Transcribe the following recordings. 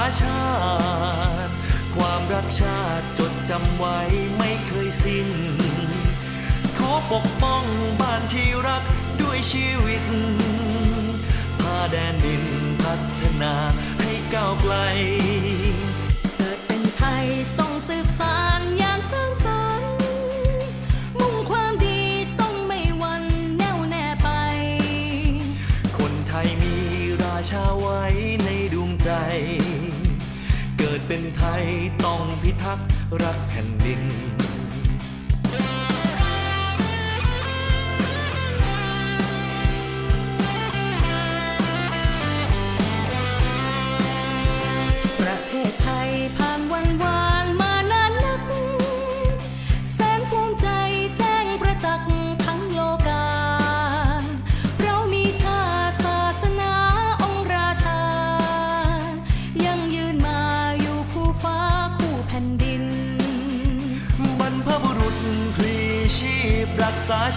าชาติ ความรักชาติจดจำไว้ไม่เคยสิ้น ขอปกป้องบ้านที่รักด้วยชีวิต พาแดนดินพัฒนาให้ก้าวไกล เกิดเป็นไทยต้องสืบสาน เป็นไทยต้องพิทักษ์รักแผ่นดิน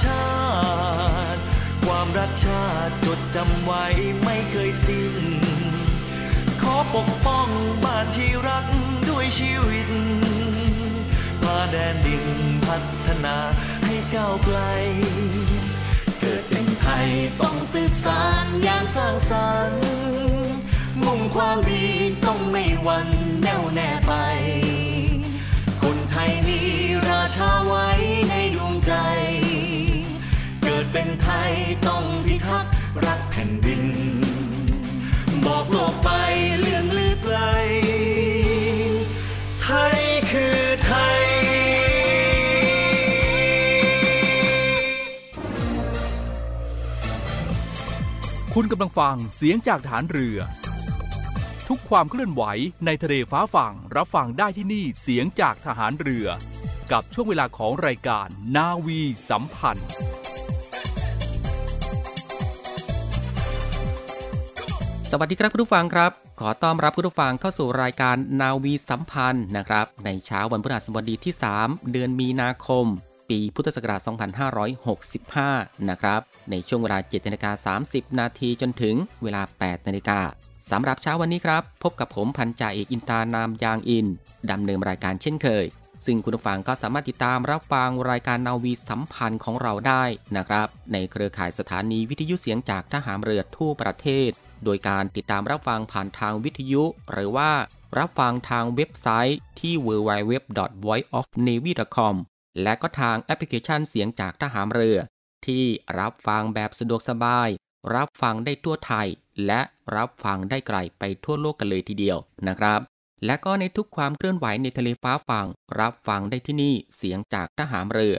ชาติ ความรักชาติจดจำไว้ไม่เคยสิ้น ขอปกป้องบ้านที่รักด้วยชีวิต พาแดนดินพัฒนาให้ก้าวไกล เกิดเป็นไทยต้องสืบสานอย่างสร้างสรรค์ มุ่งความดีต้องไม่หวันแน่วแน่ไป คนไทยมีราชาไว้ในดวงใจ เป็นไทยต้องพิทักษ์รักแผ่นดิน บอกโลกไปเรื่องลือไกลไทยคือไทย คุณกำลังฟังเสียงจากฐานเรือ ทุกความเคลื่อนไหวในทะเลฟ้าฝั่งรับฟังได้ที่นี่เสียงจากทหารเรือ กับช่วงเวลาของรายการนาวีสัมพันธ์ วัสดีครับคุณผู้ฟังครับ ขอต้อนรับคุณผู้ฟังเข้าสู่รายการนาวีสัมพันธ์นะครับ ในเช้าวันพฤหัสบดีที่ 3 เดือนมีนาคม ปีพุทธศักราช 2565 นะครับ ในช่วงเวลา7นาฬิกา30 นาทีจนถึงเวลา 8 นาฬิกาสำหรับเช้าวันนี้ครับ พบกับผมพันจ่าเอกอินตานามยางอินดำเนินรายการเช่นเคย ซึ่งคุณผู้ฟังก็สามารถติดตามรับฟังรายการนาวีสัมพันธ์ของเราได้นะครับ ในเครือข่ายสถานีวิทยุเสียงจากทหารเรือทั่วประเทศ โดยการติดตามรับฟังผ่านทางวิทยุ หรือว่ารับฟังทางเว็บไซต์ที่ www.voiceofnavy.com และก็ทางแอปพลิเคชันเสียงจากทหารเรือ ที่รับฟังแบบสะดวกสบาย รับฟังได้ทั่วไทย และรับฟังได้ไกลไปทั่วโลกกันเลยทีเดียวนะครับ และก็ในทุกความเคลื่อนไหวในทะเลฟ้าฝั่งรับฟังได้ที่นี่เสียงจากทหารเรือ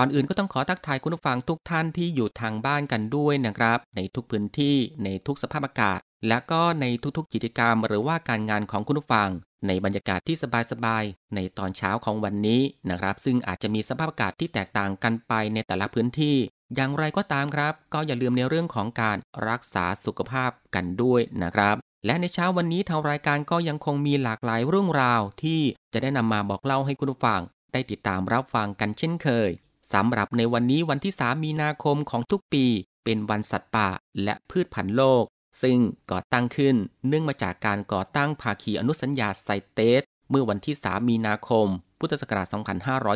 ก่อนอื่นก็ต้องขอทักทายคุณผู้ฟังทุกท่านที่อยู่ทางบ้านกันด้วยนะครับ ในทุกพื้นที่ในทุกสภาพอากาศ และก็ในทุกๆกิจกรรมหรือว่าการงานของคุณผู้ฟัง ในบรรยากาศที่สบายๆในตอนเช้าของวันนี้นะครับ ซึ่งอาจจะมีสภาพอากาศที่แตกต่างกันไปในแต่ละพื้นที่ อย่างไรก็ตามครับ ก็อย่าลืมในเรื่องของการรักษาสุขภาพกันด้วยนะครับและในเช้าวันนี้ทางรายการก็ยังคงมีหลากหลายเรื่องราวที่จะได้นำมาบอกเล่าให้คุณผู้ฟัง ได้ติดตามรับฟังกันเช่นเคย สำหรับในวันนี้วันที่ 3 มีนาคมของทุกปี เป็นวันสัตว์ป่าและพืชพันธุ์โลก ซึ่งก่อตั้งขึ้นเนื่องมาจากการก่อตั้งภาคีอนุสัญญาไซเตสเมื่อวันที่ 3 มีนาคม พุทธศักราช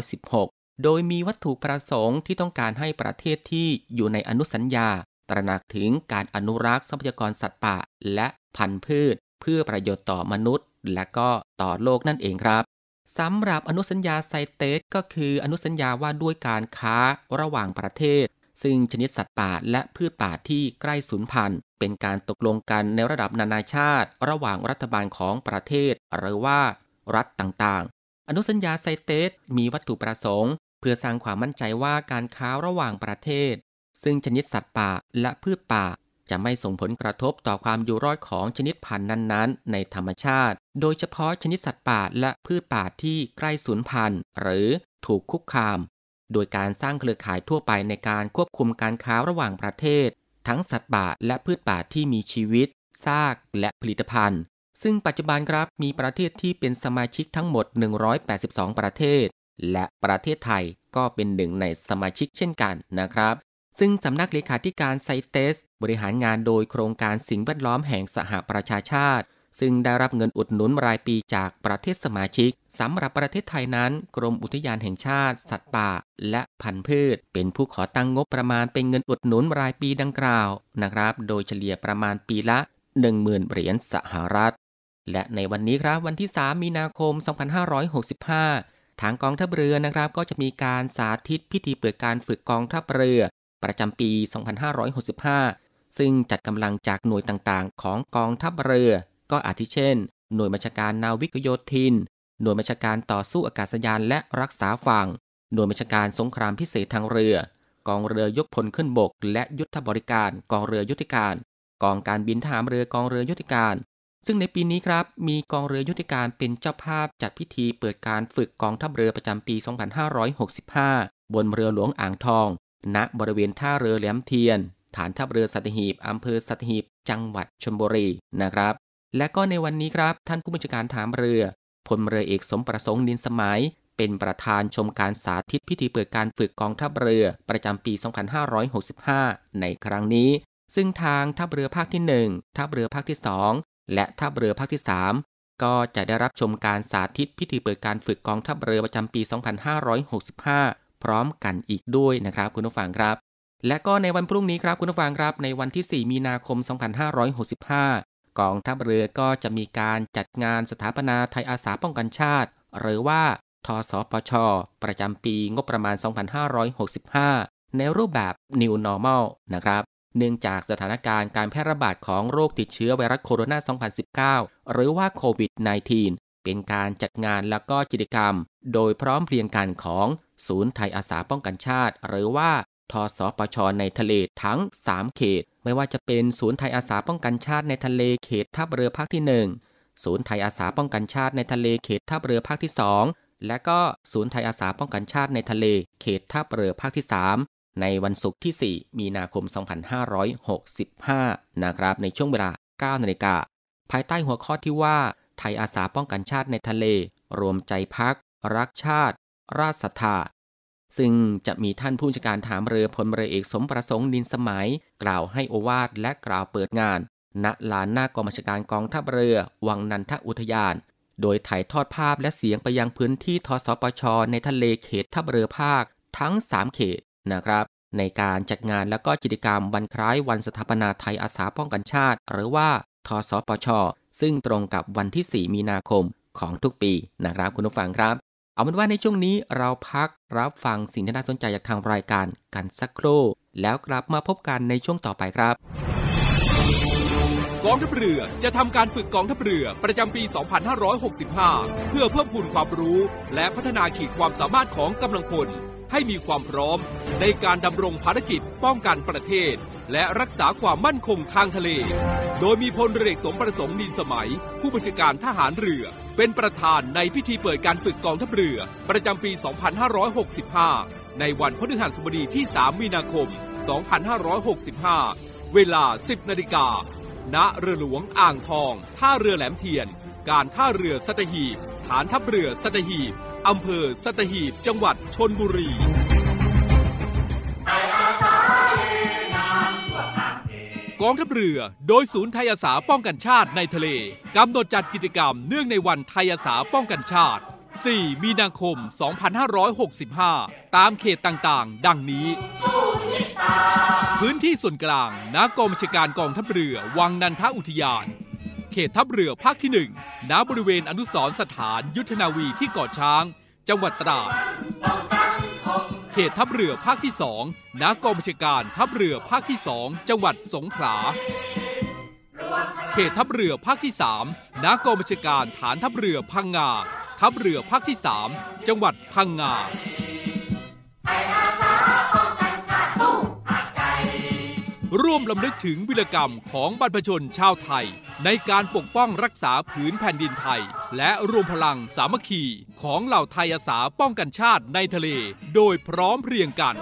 2516 โดยมีวัตถุประสงค์ที่ต้องการให้ประเทศที่อยู่ในอนุสัญญา ตระหนักถึงการอนุรักษ์ทรัพยากรสัตว์ป่าและพันธุ์พืช เพื่อประโยชน์ต่อมนุษย์ และก็ต่อโลกนั่นเองครับ สำหรับอนุสัญญาไซเตสก็คืออนุสัญญาว่าด้วยการค้าระหว่างประเทศ ซึ่งชนิดสัตว์ป่าและพืชป่าที่ใกล้สูญพันธุ์ เป็นการตกลงกันในระดับนานาชาติ ระหว่างรัฐบาลของประเทศ หรือว่ารัฐต่างๆ อนุสัญญาไซเตสมีวัตถุประสงค์ เพื่อสร้างความมั่นใจว่าการค้าระหว่างประเทศ ซึ่งชนิดสัตว์ป่าและพืชป่า จะไม่ส่งผลกระทบต่อความอยู่รอดของชนิดพันธุ์นั้นๆ ในธรรมชาติ โดยเฉพาะชนิดสัตว์ป่าและพืชป่าที่ใกล้สูญพันธุ์ หรือถูกคุกคาม โดยการสร้างเครือข่ายทั่วไปในการควบคุมการค้าระหว่างประเทศ ทั้งสัตว์ป่าและพืชป่าที่มีชีวิต ซาก และผลิตภัณฑ์ ซึ่งปัจจุบันครับมีประเทศที่เป็นสมาชิกทั้งหมด 182 ประเทศ และประเทศไทยก็เป็นหนึ่งในสมาชิกเช่นกันนะครับซึ่งสำนักเลขาธิการไซเตส บริหารงานโดยโครงการสิ่งแวดล้อมแห่งสหประชาชาติ ซึ่งได้รับเงินอุดหนุนรายปีจากประเทศสมาชิกสำหรับประเทศไทยนั้น กรมอุทยานแห่งชาติ สัตว์ป่า และพันธุ์พืช เป็นผู้ขอตั้งงบประมาณเป็นเงินอุดหนุนรายปีดังกล่าวนะครับ โดยเฉลี่ยประมาณปีละ 10,000 เหรียญสหรัฐ และในวันนี้ครับวันที่ 3 มีนาคม 2565 ทางกองทัพเรือนะครับ ก็จะมีการสาธิตพิธีเปิดการฝึกกองทัพเรือ ประจำปี 2565 ซึ่งจัดกำลังจากหน่วยต่างๆ ของกองทัพเรือ ก็อาทิเช่น หน่วยบัญชาการนาวิกโยธิน หน่วยบัญชาการต่อสู้อากาศยานและรักษาฝั่ง หน่วยบัญชาการสงครามพิเศษทางเรือ กองเรือยกพลขึ้นบก และยุทธบริการ กองเรือยุทธการ กองการบินทหารเรือกองเรือยุทธการ ซึ่งในปีนี้ครับมีกองเรือยุทธการเป็นเจ้าภาพจัดพิธีเปิดการฝึกกองทัพเรือประจำปี 2565 บนเรือหลวงอ่างทอง ณ บริเวณท่าเรือแหลมเทียน ฐานทัพเรือสัตหีบอำเภอสัตหีบ จังหวัดชลบุรีนะครับ และก็ในวันนี้ครับท่านผู้บัญชาการฐานเรือพลเรือเอกสมประสงค์นินสมัย เป็นประธานชมการสาธิตพิธีเปิดการฝึกกองทัพเรือประจำปี 2565 ในครั้งนี้ ซึ่งทางทัพเรือภาคที่ 1 ทัพเรือภาคที่ 2 และทัพเรือภาคที่ 3 ก็จะได้รับชมการสาธิตพิธีเปิดการฝึกกองทัพเรือประจำปี 2565 พร้อมกันอีกด้วยนะครับคุณผู้ฟังครับ และก็ในวันพรุ่งนี้ครับคุณผู้ฟังครับ ในวันที่ 4 มีนาคม 2565 กองทัพเรือก็จะมีการจัดงานสถาปนาไทยอาสาป้องกันชาติ หรือว่าทสปช ประจำปีงบประมาณ 2565 ในรูปแบบ New Normal นะครับเนื่องจากสถานการณ์การแพร่ระบาดของโรคติดเชื้อไวรัสโคโรนา 2019 หรือว่าโควิด -19 เป็นการจัดงานและก็กิจกรรม โดยพร้อมเพรียงกันของศูนย์ไทยอาสาป้องกันชาติ หรือว่า ทสปชในทะเลทั้ง 3 เขต ไม่ว่าจะเป็นศูนย์ไทยอาสาป้องกันชาติในทะเลเขตทัพเรือภาคที่ 1 ศูนย์ไทยอาสาป้องกันชาติในทะเลเขตทัพเรือภาคที่ 2 และก็ศูนย์ไทยอาสาป้องกันชาติในทะเลเขตทัพเรือภาคที่ 3 ในวันศุกร์ที่ 4 มีนาคม 2565 นะครับในช่วงเวลา 9 นาฬิกาภายใต้หัวข้อที่ว่า ไทยอาสาป้องกันชาติในทะเล รวมใจพัก รักชาติ ราชศรัทธา ซึ่งจะมีท่านผู้จัดการถามเรือพลเรือเอกสมประสงค์นินสมัย กล่าวให้โอวาทและกล่าวเปิดงาน ณลานหน้ากองบัญชาการกองทัพเรือ วังนันทอุทยาน โดยถ่ายทอดภาพและเสียงไปยังพื้นที่ทสปช ในทะเลเขตทัพเรือภาค ทั้ง 3 เขตนะครับในการจัดงานและก็กิจกรรมวันคล้ายวันสถาปนาไทยอาสาป้องกันชาติ หรือว่าทสปช ซึ่งตรงกับวันที่ 4 มีนาคมของทุกปีนะครับคุณผู้ฟังครับ เอาเป็นว่าในช่วงนี้เราพักรับฟังสิ่งที่น่าสนใจจากทางรายการกันสักครู่ แล้วกลับมาพบกันในช่วงต่อไปครับกองทัพเรือจะทำการฝึกกองทัพเรือประจำปี 2565 เพื่อเพิ่มพูนความรู้ และพัฒนาขีดความสามารถของกำลังพล ให้มีความพร้อม ในการดำรงภารกิจป้องกันประเทศ และรักษาความมั่นคงทางทะเล โดยมีพลเรือสมประสงค์มีสมัย ผู้บัญชาการทหารเรือ เป็นประธานในพิธีเปิดการฝึกกองทัพเรือ ประจำปี 2565 ในวันพฤหัสบดีที่ 3 มีนาคม 2565 เวลา 10 นาฬิกา ณ เรือหลวงอ่างทอง ท่าเรือแหลมเทียน การท่าเรือสัตหีบ ฐานทัพเรือสัตหีบ อำเภอสัตหีบ จังหวัดชนบุรี กองทัพเรือ โดยศูนย์ไทยอาสาป้องกันชาติในทะเลกำหนดจัดกิจกรรมเนื่องในวันไทยอาสาป้องกันชาติ 4 มีนาคม 2565 ตามเขตต่างๆ ดังนี้ พื้นที่ส่วนกลางณกองบัญชาการกองทัพเรือ วังนันทอุทยาน เขตทัพเรือภาคที่ 1 ณบริเวณอนุสรสถานยุทธนาวีที่เกาะช้าง จังหวัดตราด เขตทัพเรือภาคที่2ณกองบัญชาการทัพเรือภาคที่2จังหวัดสงขลา เขตทัพเรือภาคที่3ณกองบัญชาการฐานทัพเรือพังงา ทัพเรือภาคที่3จังหวัดพังงา ร่วมลำลึกถึงวิรกรรมของบรรพชนชาวไทย ในการปกป้องรักษาผืนแผ่นดินไทย และรวมพลังสามัคคีของเหล่าไทยอาสาป้องกันชาติในทะเล โดยพร้อมเพรียงกัน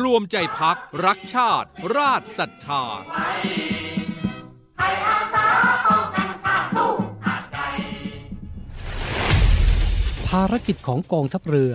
รวมใจพักรักชาติ ราชศรัทธาภารกิจของกองทัพเรือ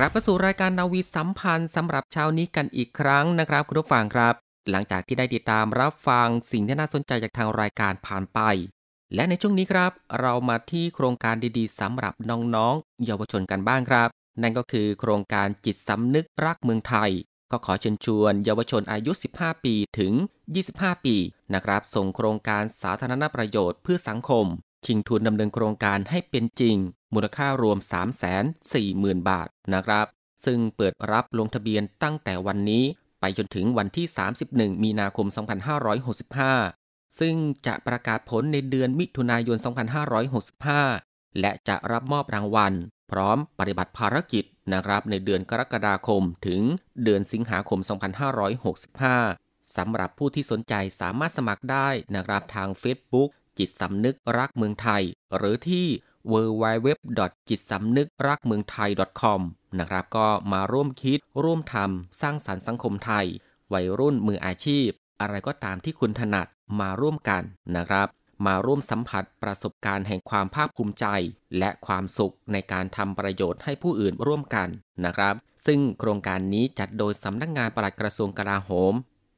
กลับมาสู่รายการนาวีสัมพันธ์สำหรับเช้านี้กันอีกครั้งนะครับคุณผู้ฟังครับ หลังจากที่ได้ติดตามรับฟังสิ่งที่น่าสนใจจากทางรายการผ่านไป และในช่วงนี้ครับ เรามาที่โครงการดีๆสำหรับน้องๆ เยาวชนกันบ้างครับ นั่นก็คือโครงการจิตสำนึกรักเมืองไทย ก็ขอเชิญชวน เยาวชนอายุ 15 ปีถึง 25 ปีนะครับส่งโครงการสาธารณประโยชน์เพื่อสังคม ชิงทุนดำเนินโครงการให้เป็นจริง มูลค่ารวม 340,000 บาทนะครับ ซึ่งเปิดรับลงทะเบียนตั้งแต่วันนี้ ไปจนถึงวันที่ 31 มีนาคม 2565 ซึ่งจะประกาศผลในเดือนมิถุนายน 2565 และจะรับมอบรางวัล พร้อมปฏิบัติภารกิจนะครับในเดือนกรกฎาคมถึงเดือนสิงหาคม 2565สำหรับผู้ที่สนใจสามารถสมัครได้นะครับทาง Facebook จิตสำนึกรักเมืองไทย หรือที่ www. จิตสำนึกรักเมืองไทย .com นะครับก็มาร่วมคิดร่วมทำสร้างสรรค์สังคมไทย วัยรุ่นมืออาชีพ อะไรก็ตามที่คุณถนัดมาร่วมกันนะครับ มาร่วมสัมผัสประสบการณ์แห่งความภาคภูมิใจ และความสุขในการทำประโยชน์ให้ผู้อื่นร่วมกันนะครับ ซึ่งโครงการนี้จัดโดยสำนักงงานปลัดกระทรวงกลาโหม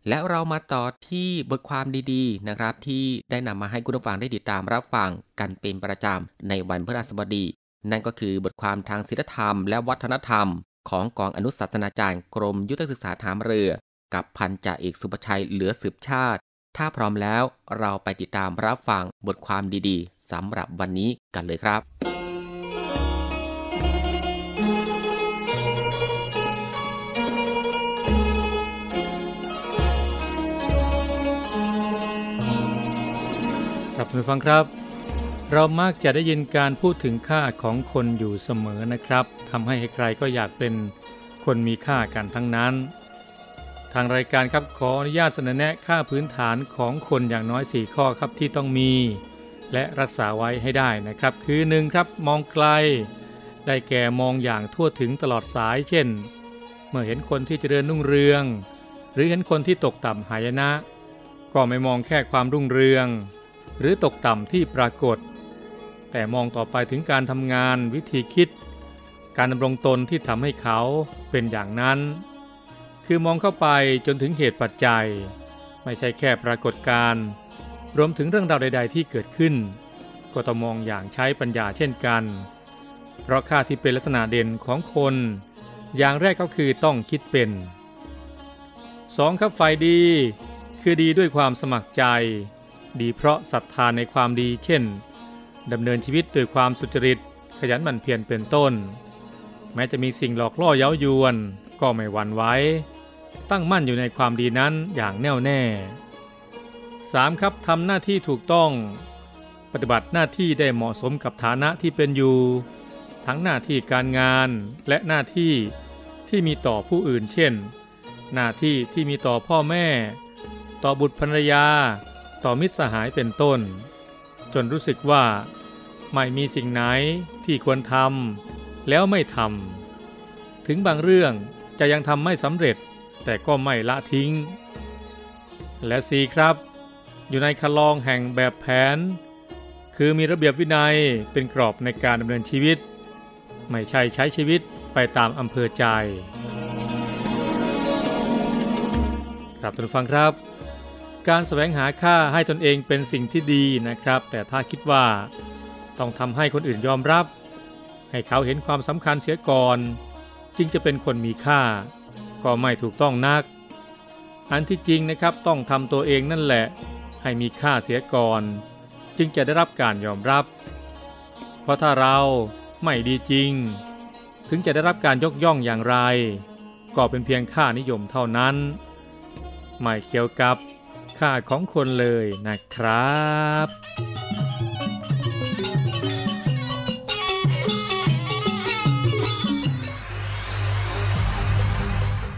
และเรามาต่อที่บทความดีๆนะครับ ที่ได้นำมาให้คุณผู้ฟังได้ติดตามรับฟังกันเป็นประจำในวันพฤหัสบดี นั่นก็คือบทความทางศีลธรรมและวัฒนธรรม ของกองอนุศาสนาจารย์กรมยุทธศึกษาฐานเรือ กับพันจ่าเอกสุภชัยเหลือสืบชาติ ถ้าพร้อมแล้วเราไปติดตามรับฟังบทความดีๆสำหรับวันนี้กันเลยครับ ท่านผู้ฟังครับ เรามักจะได้ยินการพูดถึงค่าของคนอยู่เสมอนะครับทำให้ใครก็อยากเป็นคนมีค่ากันทั้งนั้น ทางรายการครับขออนุญาตเสนอแนะค่าพื้นฐานของคนอย่างน้อย 4 ข้อครับที่ต้องมี และรักษาไว้ให้ได้นะครับ คือ 1. ครับมองไกล ได้แก่มองอย่างทั่วถึงตลอดสาย เช่น เมื่อเห็นคนที่เจริญรุ่งเรือง หรือเห็นคนที่ตกต่ำหายนะ ก็ไม่มองแค่ความรุ่งเรือง หรือตกต่ำที่ปรากฏ แต่มองต่อไปถึงการทำงานวิธีคิด การดำรงตนที่ทำให้เขาเป็นอย่างนั้น คือมองเข้าไปจนถึงเหตุปัจจัย ไม่ใช่แค่ปรากฏการ์รวมถึงเรื่องราวใด ๆ ที่เกิดขึ้น ก็ต้องมองอย่างใช้ปัญญาเช่นกัน เพราะค่าที่เป็นลักษณะเด่นของคน อย่างแรกก็คือต้องคิดเป็น 2. ครับฝ่ายดี คือดีด้วยความสมัครใจ ดีเพราะศรัทธาในความดี เช่นดำเนินชีวิตด้วยความสุจริต ขยันหมั่นเพียรเป็นต้น แม้จะมีสิ่งหลอกล่อเย้ายวน ก็ไม่หวั่นไหวตั้งมั่นอยู่ในความดีนั้นอย่างแน่วแน่ 3. ครับทำหน้าที่ถูกต้อง ปฏิบัติหน้าที่ได้เหมาะสมกับฐานะที่เป็นอยู่ ทั้งหน้าที่การงานและหน้าที่ที่มีต่อผู้อื่น เช่น หน้าที่ที่มีต่อพ่อแม่ ต่อบุตรภรรยา ต่อมิตรสหายเป็นต้น จนรู้สึกว่า ไม่มีสิ่งไหนที่ควรทำแล้วไม่ทำถึงบางเรื่องจะยังทำไม่สำเร็จแต่ก็ไม่ละทิ้ง และสีครับ อยู่ในคลองแห่งแบบแผน คือมีระเบียบวินัยเป็นกรอบในการดำเนินชีวิต ไม่ใช่ใช้ชีวิตไปตามอำเภอใจ ครับท่านฟังครับ การแสวงหาค่าให้ตนเองเป็นสิ่งที่ดีนะครับ แต่ถ้าคิดว่าต้องทำให้คนอื่นยอมรับ ให้เขาเห็นความสำคัญเสียก่อน จึงจะเป็นคนมีค่า ก็ไม่ถูกต้องนัก อันที่จริงนะครับต้องทำตัวเองนั่นแหละ ให้มีค่าเสียก่อน จึงจะได้รับการยอมรับ เพราะถ้าเราไม่ดีจริง ถึงจะได้รับการยกย่องอย่างไร ก็เป็นเพียงค่านิยมเท่านั้น ไม่เกี่ยวกับ ค่าของคนเลยนะครับ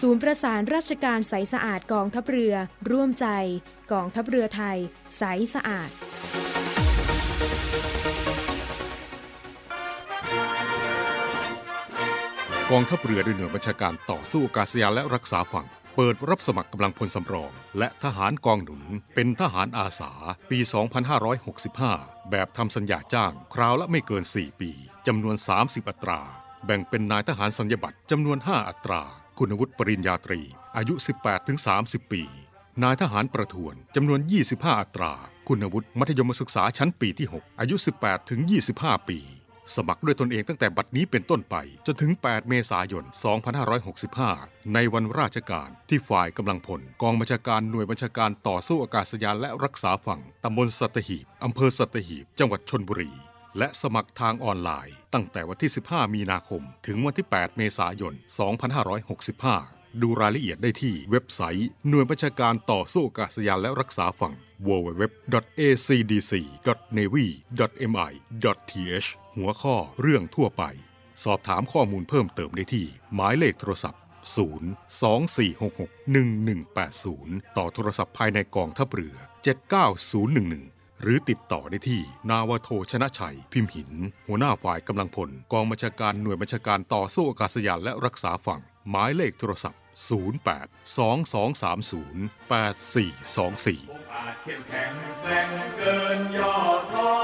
ศูนย์ประสานราชการใสสะอาดกองทัพเรือ ร่วมใจ กองทัพเรือไทย ใสสะอาด กองทัพเรือด้วยหน่วยบัญชาการต่อสู้อากาศยานและรักษาฝั่ง เปิดรับสมัครกำลังพลสำรอง และทหารกองหนุน เป็นทหารอาสา ปี 2565 แบบทำสัญญาจ้าง คราวละไม่เกิน 4 ปีจำนวน 30 อัตรา แบ่งเป็นนายทหารสัญญบัตรจำนวน 5 อัตรา คุณวุฒิปริญญาตรี อายุ 18-30 ปี นายทหารประทวนจำนวน 25 อัตรา คุณวุฒิมัธยมศึกษาชั้นปีที่ 6 อายุ 18-25 ปี สมัครด้วยตนเองตั้งแต่บัดนี้เป็นต้นไป จนถึง 8 เมษายน 2565 ในวันราชการที่ฝ่ายกำลังพล กองบัญชาการหน่วยบัญชาการต่อสู้อากาศยานและรักษาฝั่งตำบลสัตหีบอำเภอสัตหีบ จังหวัดชนบุรี และสมัครทางออนไลน์ ตั้งแต่วันที่ 15 มีนาคม ถึงวันที่ 8 เมษายน 2565 ดูรายละเอียดได้ที่เว็บไซต์หน่วยบัญชาการต่อสู้อากาศยานและรักษาฝั่ง www.acdc.navy.mi.th หัวข้อเรื่องทั่วไป สอบถามข้อมูลเพิ่มเติมได้ที่ หมายเลขโทรศัพท์ 024661180 ต่อโทรศัพท์ภายในกองทัพเรือ 79011 หรือติดต่อได้ที่ นาวโทชนะชัย พิมพ์หิน หัวหน้าฝ่ายกำลังพล กองบัญชาการหน่วยบัญชาการต่อสู้อากาศยานและรักษาฝั่ง หมายเลขโทรศัพท์ 08 2230 8424อาจเข้มแข็งแกร่งเกินยอดท้อ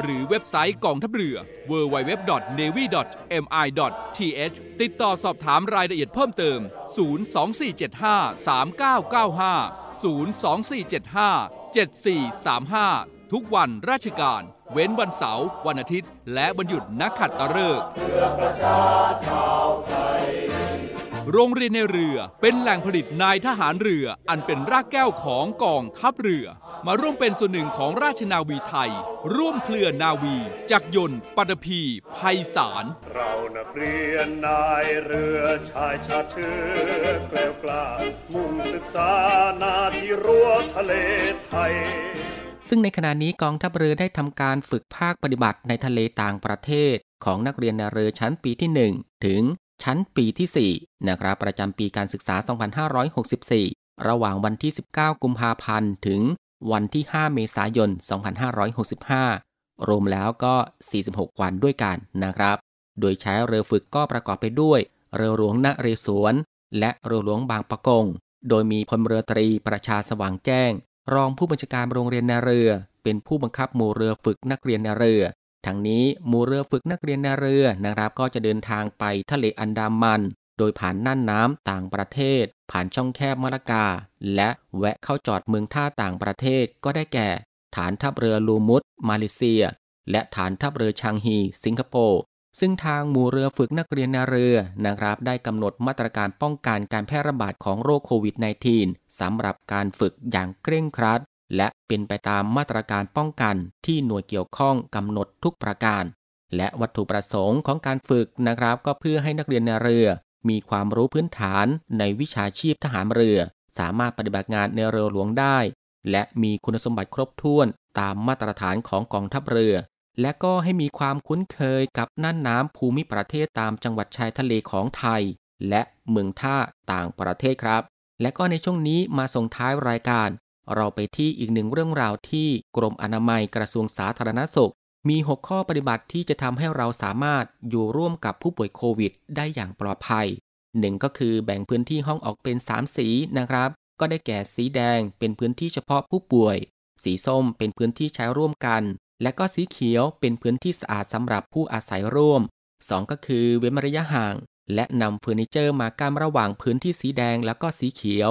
หรือเว็บไซต์กองทัพเรือ www.navy.mi.th ติดต่อสอบถามรายละเอียดเพิ่มเติม 024753995 024757435 ทุกวันราชการ เว้นวันเสาร์ วันอาทิตย์ และวันหยุดนักขัตฤกษ์ โรงเรียนในเรือเป็นแหล่งผลิตนายทหารเรืออันเป็นรากแก้วของกองทัพเรือ มาร่วมเป็นส่วนหนึ่งของราชนาวีไทย ร่วมเคลื่อนนาวี จักรยนต์ปัตภีภัยสาร เรานักเรียนนายเรือชายชาติเชื้อแกล้วกล้ามุ่งศึกษานาที่รั้วทะเลไทยซึ่งในขณะนี้กองทัพเรือได้ทำการฝึกภาคปฏิบัติในทะเลต่างประเทศ ของนักเรียนในเรือชั้นปีที่ 1 ถึง ชั้นปีที่ 4 นะครับ ประจำปีการศึกษา 2564 ระหว่างวันที่ 19 กุมภาพันธ์ ถึงวันที่ 5 เมษายน 2565 รวมแล้วก็ 46 วันด้วยกันนะครับ โดยใช้เรือฝึกก็ประกอบไปด้วย เรือหลวงนเรศวร และเรือหลวงบางปะกง โดยมีพลเรือตรีประชาสว่างแจ้ง รองผู้บัญชาการโรงเรียนนาเรือ เป็นผู้บังคับหมู่เรือฝึกนักเรียนนาเรือ ทั้งนี้หมู่เรือฝึกนักเรียนนาเรือนะครับก็จะเดินทางไปทะเลอันดามัน โดยผ่านน่านน้ำต่างประเทศ ผ่านช่องแคบมะละกา และแวะเข้าจอดเมืองท่าต่างประเทศก็ได้แก่ ฐานทัพเรือลูมุตมาเลเซีย และฐานทัพเรือชางฮี สิงคโปร์ซึ่งทางหมู่เรือฝึกนักเรียนนาเรือนะครับ ได้กำหนดมาตรการป้องกันการแพร่ระบาดของโรคโควิด -19 สำหรับการฝึกอย่างเคร่งครัด และเป็นไปตามมาตรการป้องกันที่หน่วยเกี่ยวข้องกำหนดทุกประการ และวัตถุประสงค์ของการฝึกนะครับ ก็เพื่อให้นักเรียนในเรือ มีความรู้พื้นฐานในวิชาชีพทหารเรือ สามารถปฏิบัติงานในเรือหลวงได้ และมีคุณสมบัติครบถ้วนตามมาตรฐานของกองทัพเรือ และก็ให้มีความคุ้นเคยกับน่านน้ำภูมิประเทศตามจังหวัดชายทะเลของไทย และเมืองท่าต่างประเทศครับ และก็ในช่วงนี้มาส่งท้ายรายการ เราไปที่อีกหนึ่งเรื่องราวที่กรมอนามัยกระทรวงสาธารณสุข มี 6 ข้อปฏิบัติที่จะทำให้เราสามารถอยู่ร่วมกับผู้ป่วยโควิด ได้อย่างปลอดภัยหนึ่งก็คือแบ่งพื้นที่ห้องออกเป็น 3 สีนะครับ ก็ได้แก่สีแดงเป็นพื้นที่เฉพาะผู้ป่วย สีส้มเป็นพื้นที่ใช้ร่วมกัน และก็สีเขียวเป็นพื้นที่สะอาดสำหรับผู้อาศัยร่วม 2 ก็คือเว้นระยะห่าง และนำเฟอร์นิเจอร์มากั้นระหว่างพื้นที่สีแดงแล้วก็สีเขียว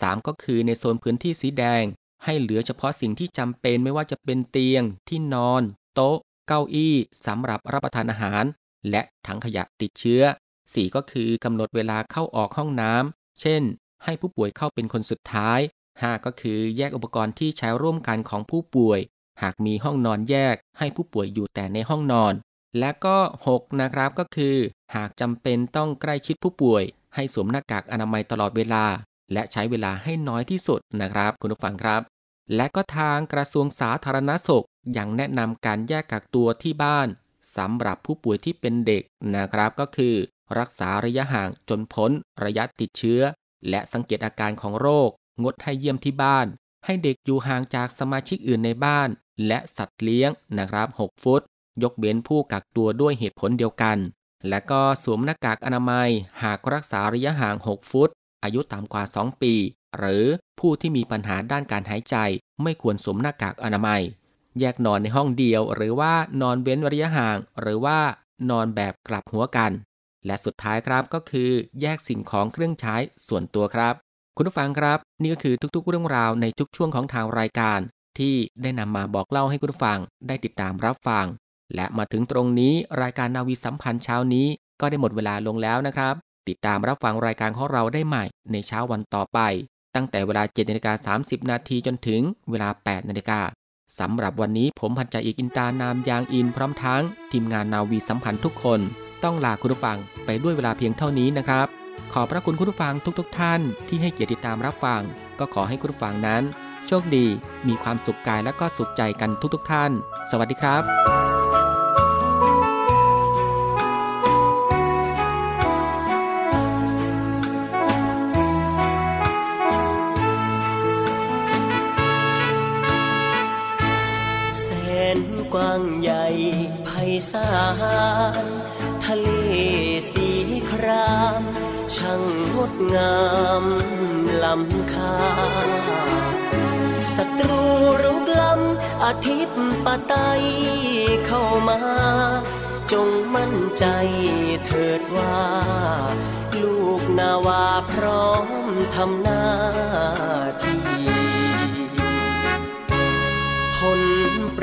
3 ก็คือในโซนพื้นที่สีแดง ให้เหลือเฉพาะสิ่งที่จำเป็นไม่ว่าจะเป็นเตียง ที่นอน โต๊ะ เก้าอี้สำหรับรับประทานอาหาร และถังขยะติดเชื้อ 4 ก็คือกำหนดเวลาเข้าออกห้องน้ำเช่น ให้ผู้ป่วยเข้าเป็นคนสุดท้าย 5 ก็คือแยกอุปกรณ์ที่ใช้ร่วมกันของผู้ป่วย หากมีห้องนอนแยก ให้ผู้ป่วยอยู่แต่ในห้องนอน และก็ 6 นะครับก็คือ หากจำเป็นต้องใกล้ชิดผู้ป่วย ให้สวมหน้ากากอนามัยตลอดเวลา และใช้เวลาให้น้อยที่สุดนะครับ คุณผู้ฟังครับ และก็ทางกระทรวงสาธารณสุขยังแนะนำการแยกกักตัวที่บ้านสำหรับผู้ป่วยที่เป็นเด็กนะครับก็คือ รักษาระยะห่างจนพ้น ระยะติดเชื้อ และสังเกตอาการของโรค งดให้เยี่ยมที่บ้าน ให้เด็กอยู่ห่างจากสมาชิกอื่นในบ้าน และสัตว์เลี้ยงนะครับ 6 ฟุต ยกเว้นผู้กักตัวด้วยเหตุผลเดียวกัน และก็สวมหน้ากากอนามัย หากรักษาระยะห่าง 6 ฟุต อายุต่ำกว่า 2 ปี หรือผู้ที่มีปัญหาด้านการหายใจ ไม่ควรสวมหน้ากากอนามัย แยกนอนในห้องเดียว หรือว่านอนเว้นระยะห่าง หรือว่านอนแบบกลับหัวกัน และสุดท้ายครับก็คือแยกสิ่งของเครื่องใช้ส่วนตัวครับ คุณผู้ฟังครับ นี่ก็คือทุกๆ เรื่องราวในทุกช่วงของทางรายการ ที่ได้นำมาบอกเล่าให้คุณผู้ฟังได้ติดตามรับฟัง และมาถึงตรงนี้รายการนาวีสัมพันธ์เช้านี้ก็ได้หมดเวลาลงแล้วนะครับ ติดตามรับฟังรายการของเราได้ใหม่ในเช้าวันต่อไป ตั้งแต่เวลา7นาฬิกา30 นาทีจนถึงเวลา 8 นาฬิกาสำหรับวันนี้ผมพันจ่าเอกอินตานามยางอินพร้อมทั้ง ทีมงานนาวีสัมพันธ์ทุกคน ต้องลาคุณผู้ฟังไปด้วยเวลาเพียงเท่านี้นะครับ ขอบพระคุณคุณผู้ฟังทุกๆทท่าน ที่ให้เกียรติติดตามรับฟัง ก็ขอให้คุณผู้ฟังนั้น โชคดี มีความสุขกายและก็สุขใจกันทุกๆทท่าน สวัสดีครับางใหญ่ไพศาลทะเลสีคราม ช่างงดงามลำคาศัตรูรุกล้ำอาทิตย์ปะไตเข้ามา จงมั่นใจเถิดว่า ลูกนาวาพร้อมทำหน้า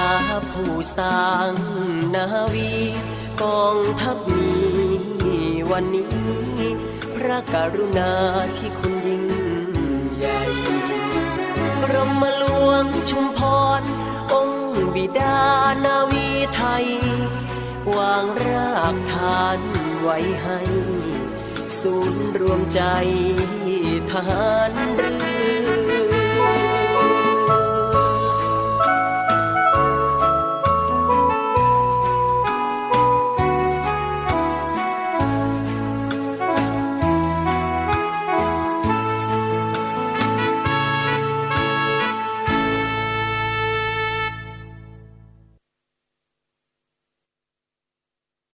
พระผู้สร้างนาวีกองทัพมีวันนี้ พระกรุณาที่คุณยิ่งใหญ่กรมหลวงชุมพร องค์บิดานาวีไทย วางรากฐานไว้ให้ ศูนย์รวมใจทหารเรือ